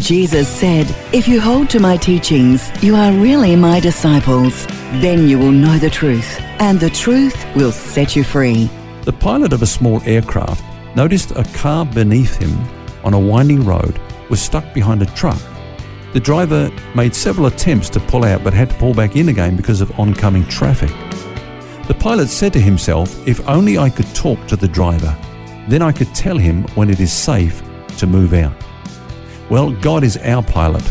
Jesus said, If you hold to my teachings, you are really my disciples. Then you will know the truth, and the truth will set you free. The pilot of a small aircraft noticed a car beneath him on a winding road was stuck behind a truck. The driver made several attempts to pull out but had to pull back in again because of oncoming traffic. The pilot said to himself, If only I could talk to the driver, then I could tell him when it is safe to move out. Well, God is our pilot,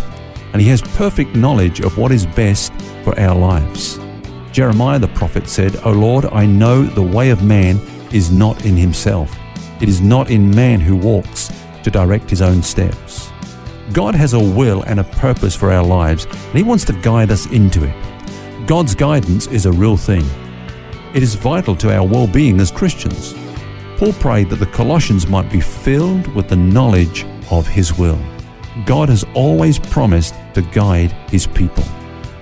and He has perfect knowledge of what is best for our lives. Jeremiah the prophet said, O Lord, I know the way of man is not in himself. It is not in man who walks to direct his own steps. God has a will and a purpose for our lives, and He wants to guide us into it. God's guidance is a real thing. It is vital to our well being as Christians. Paul prayed that the Colossians might be filled with the knowledge of His will. God has always promised to guide his people.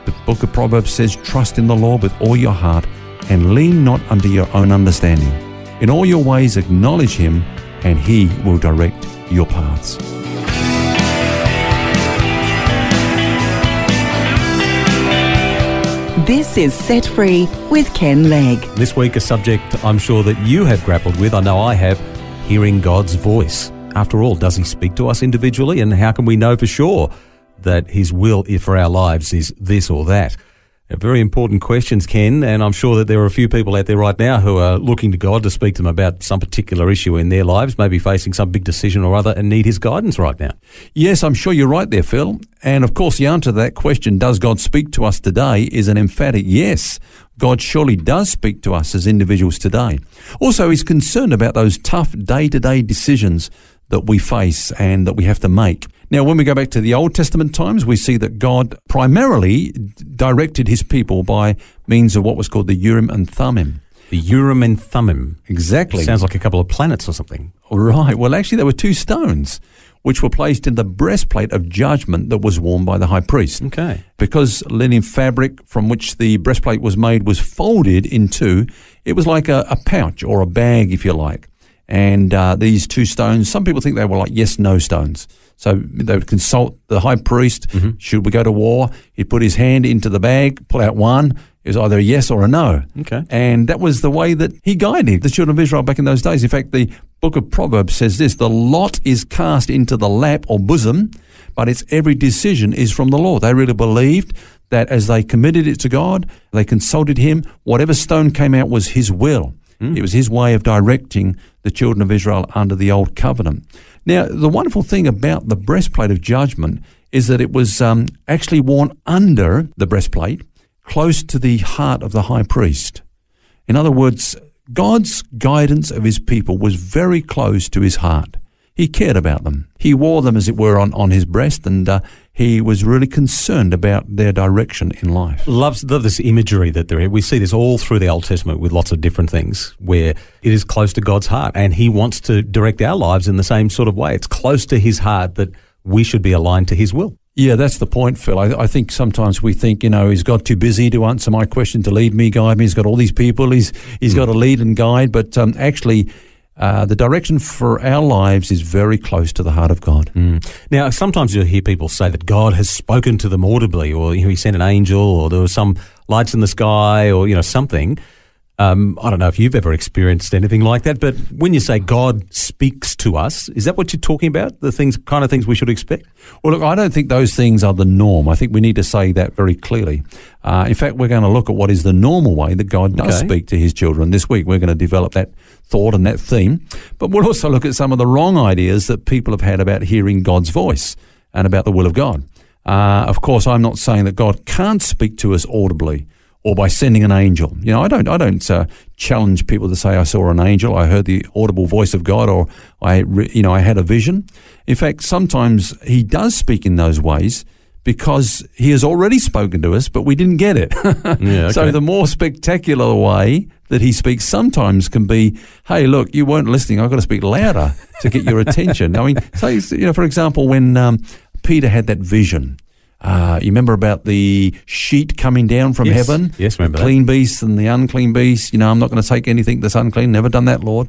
The book of Proverbs says, Trust in the Lord with all your heart and lean not unto your own understanding. In all your ways acknowledge him, and he will direct your paths. This is Set Free with Ken Legg. This week, a subject I'm sure that you have grappled with, I know I have hearing God's voice. After all, does he speak to us individually? And how can we know for sure that his will for our lives is this or that? Very important questions, Ken, and I'm sure that there are a few people out there right now who are looking to God to speak to them about some particular issue in their lives, maybe facing some big decision or other, and need His guidance right now. Yes, I'm sure you're right there, Phil. And of course, the answer to that question, does God speak to us today, is an emphatic yes. God surely does speak to us as individuals today. Also, He's concerned about those tough day to day decisions that we face and that we have to make. Now, when we go back to the Old Testament times, we see that God primarily directed his people by means of what was called the Urim and Thummim. The Urim and Thummim. Exactly. Sounds like a couple of planets or something. Right. Well, actually, there were two stones which were placed in the breastplate of judgment that was worn by the high priest. Okay. Because linen fabric from which the breastplate was made was folded in two, it was like a, a pouch or a bag, if you like. And uh, these two stones, some people think they were like yes no stones. So they would consult the high priest. Mm-hmm. Should we go to war? He'd put his hand into the bag, pull out one. It was either a yes or a no. Okay. And that was the way that he guided the children of Israel back in those days. In fact, the book of Proverbs says this the lot is cast into the lap or bosom, but its every decision is from the Lord. They really believed that as they committed it to God, they consulted him, whatever stone came out was his will. Mm. It was his way of directing the children of Israel under the old covenant. Now, the wonderful thing about the breastplate of judgment is that it was um, actually worn under the breastplate, close to the heart of the high priest. In other words, God's guidance of his people was very close to his heart. He cared about them. He wore them, as it were, on, on his breast, and uh, he was really concerned about their direction in life. Loves love this imagery that there. We see this all through the Old Testament with lots of different things where it is close to God's heart, and He wants to direct our lives in the same sort of way. It's close to His heart that we should be aligned to His will. Yeah, that's the point, Phil. I, I, think sometimes we think, you know, he's got too busy to answer my question, to lead me, guide me. He's got all these people. He's he's mm. got to lead and guide, but um, actually uh, the direction for our lives is very close to the heart of God. Mm. Now, sometimes you'll hear people say that God has spoken to them audibly, or you know, He sent an angel, or there was some lights in the sky, or you know something. Um, I don't know if you've ever experienced anything like that, but when you say God speaks to us, is that what you're talking about? The things, kind of things we should expect? Well, look, I don't think those things are the norm. I think we need to say that very clearly. Uh, in fact, we're going to look at what is the normal way that God does okay. speak to His children this week. We're going to develop that thought and that theme, but we'll also look at some of the wrong ideas that people have had about hearing God's voice and about the will of God. Uh, of course, I'm not saying that God can't speak to us audibly or by sending an angel. You know, I don't, I don't uh, challenge people to say I saw an angel, I heard the audible voice of God, or I, you know, I had a vision. In fact, sometimes He does speak in those ways, because he has already spoken to us, but we didn't get it. Yeah, So the more spectacular way that he speaks sometimes can be, hey, look, you weren't listening. I've got to speak louder to get your attention. I mean, so, you know, for example, when um, Peter had that vision, uh, you remember about the sheet coming down from Yes. heaven? Yes, remember the that. clean beast and the unclean beast. You know, I'm not going to take anything that's unclean. Never done that, Lord.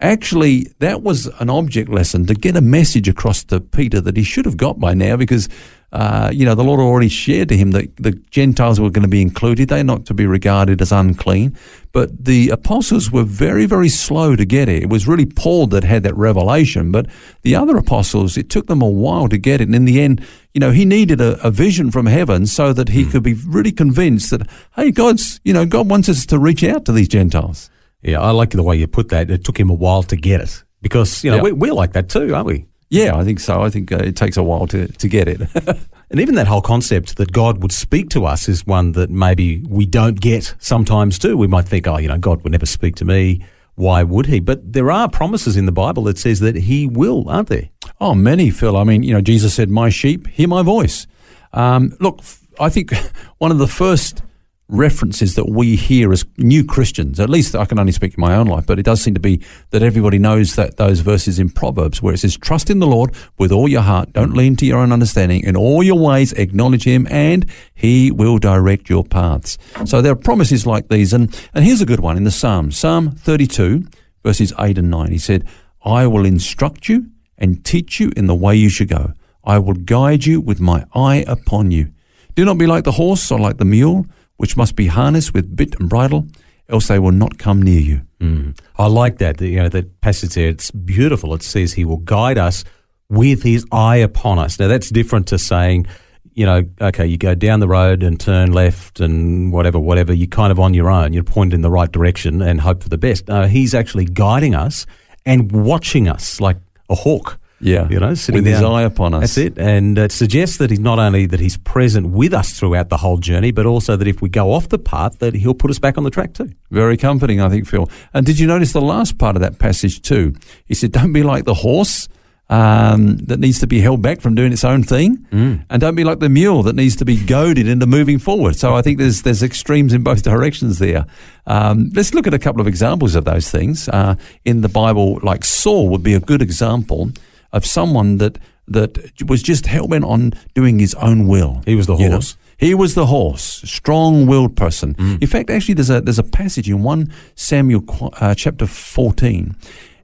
Actually, that was an object lesson to get a message across to Peter that he should have got by now because, uh, you know, the Lord already shared to him that the Gentiles were going to be included. They're not to be regarded as unclean. But the apostles were very, very slow to get it. It was really Paul that had that revelation. But the other apostles, it took them a while to get it. And in the end, you know, he needed a, a vision from heaven so that he could be really convinced that, hey, God's, you know, God wants us to reach out to these Gentiles. Yeah, I like the way you put that. It took him a while to get it because you know Yeah. we, we're like that too, aren't we? Yeah, I think so. I think uh, it takes a while to, to get it. And even that whole concept that God would speak to us is one that maybe we don't get sometimes too. We might think, oh, you know, God would never speak to me. Why would he? But there are promises in the Bible that says that he will, aren't there? oh, many, Phil. I mean, you know, Jesus said, My sheep hear my voice. Um, look, I think one of the first references that we hear as new Christians, at least I can only speak in my own life, but it does seem to be that everybody knows that those verses in Proverbs where it says, Trust in the Lord with all your heart, don't lean to your own understanding, in all your ways acknowledge him, and he will direct your paths. So there are promises like these, and, and here's a good one in the Psalms, Psalm 32, verses 8 and 9. He said, I will instruct you and teach you in the way you should go. I will guide you with my eye upon you. Do not be like the horse or like the mule, which must be harnessed with bit and bridle, else they will not come near you. Mm. I like that. You know, that passage there, it's beautiful. It says he will guide us with his eye upon us. Now, that's different to saying, you know, okay, you go down the road and turn left and whatever, whatever. You're kind of on your own. You're pointed in the right direction and hope for the best. No, he's actually guiding us and watching us like a hawk. Yeah. You know, sitting With his down. eye upon us. That's it. And it suggests that he's not only that he's present with us throughout the whole journey, but also that if we go off the path, that he'll put us back on the track too. Very comforting, I think, Phil. And did you notice the last part of that passage too? He said, Don't be like the horse um, that needs to be held back from doing its own thing, and don't be like the mule that needs to be goaded into moving forward. So I think there's there's extremes in both directions there. Um, let's look at a couple of examples of those things uh, in the Bible. Like Saul would be a good example of someone that that was just hell bent on doing his own will. He was the you know? horse. He was the horse, strong-willed person. In fact, actually, there's a there's a passage in one Samuel uh, chapter 14,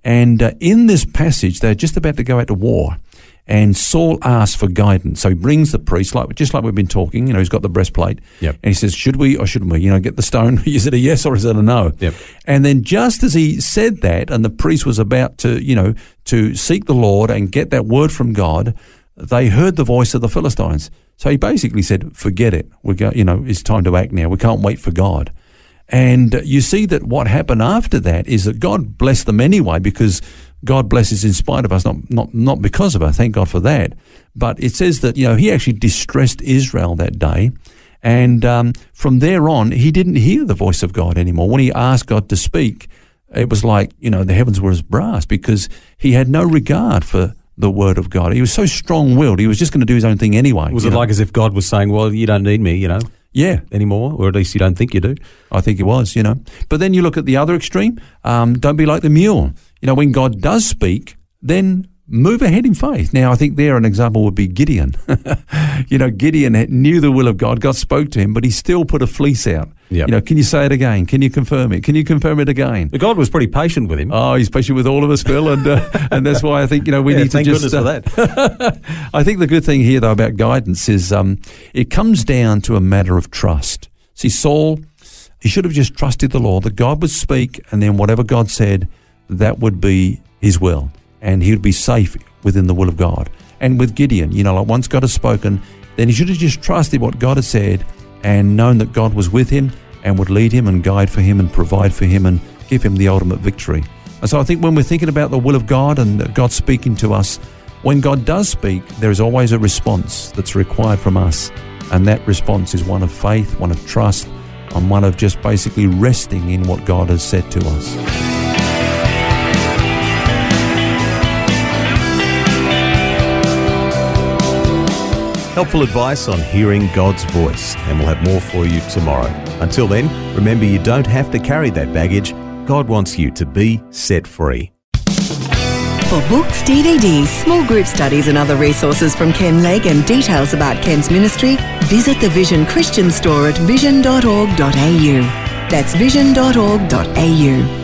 and uh, in this passage, they're just about to go out to war, and Saul asks for guidance. So he brings the priest, like just like we've been talking. You know, he's got the breastplate, Yep. and he says, "Should we or shouldn't we? You know, get the stone? is it a yes or is it a no?" Yep. And then just as he said that, and the priest was about to, you know, to seek the Lord and get that word from God, they heard the voice of the Philistines. So he basically said, "Forget it. We go, you know, it's time to act now. We can't wait for God." And you see that what happened after that is that God blessed them anyway because God blesses in spite of us, not not not because of us. Thank God for that. But it says that you know He actually distressed Israel that day, and um, from there on He didn't hear the voice of God anymore. When He asked God to speak, it was like you know the heavens were as brass because He had no regard for the word of God. He was so strong-willed. He was just going to do his own thing anyway. Was it know. like as if God was saying, well, you don't need me, you know, yeah, anymore, or at least you don't think you do? I think it was, you know. But then you look at the other extreme. Um, don't be like the mule. You know, when God does speak, then move ahead in faith. Now, I think there an example would be Gideon. you know, Gideon knew the will of God. God spoke to him, but he still put a fleece out. Yep. You know, can you say it again? Can you confirm it? Can you confirm it again? But God was pretty patient with him. Oh, he's patient with all of us, Phil, and uh, and that's why I think you know we Yeah, need to thank just. goodness for uh, I think the good thing here, though, about guidance is um, it comes down to a matter of trust. See, Saul, he should have just trusted the Lord that God would speak, and then whatever God said, that would be His will, and he would be safe within the will of God. And with Gideon, you know, like once God has spoken, then he should have just trusted what God had said, and known that God was with him and would lead him and guide for him and provide for him and give him the ultimate victory. And so I think when we're thinking about the will of God and God speaking to us, when God does speak, there is always a response that's required from us. And that response is one of faith, one of trust, and one of just basically resting in what God has said to us. Helpful advice on hearing God's voice, and we'll have more for you tomorrow. Until then, remember you don't have to carry that baggage. God wants you to be set free. For books, DVDs, small group studies, and other resources from Ken Legg and details about Ken's ministry, visit the Vision Christian store at vision.org.au. That's vision.org.au.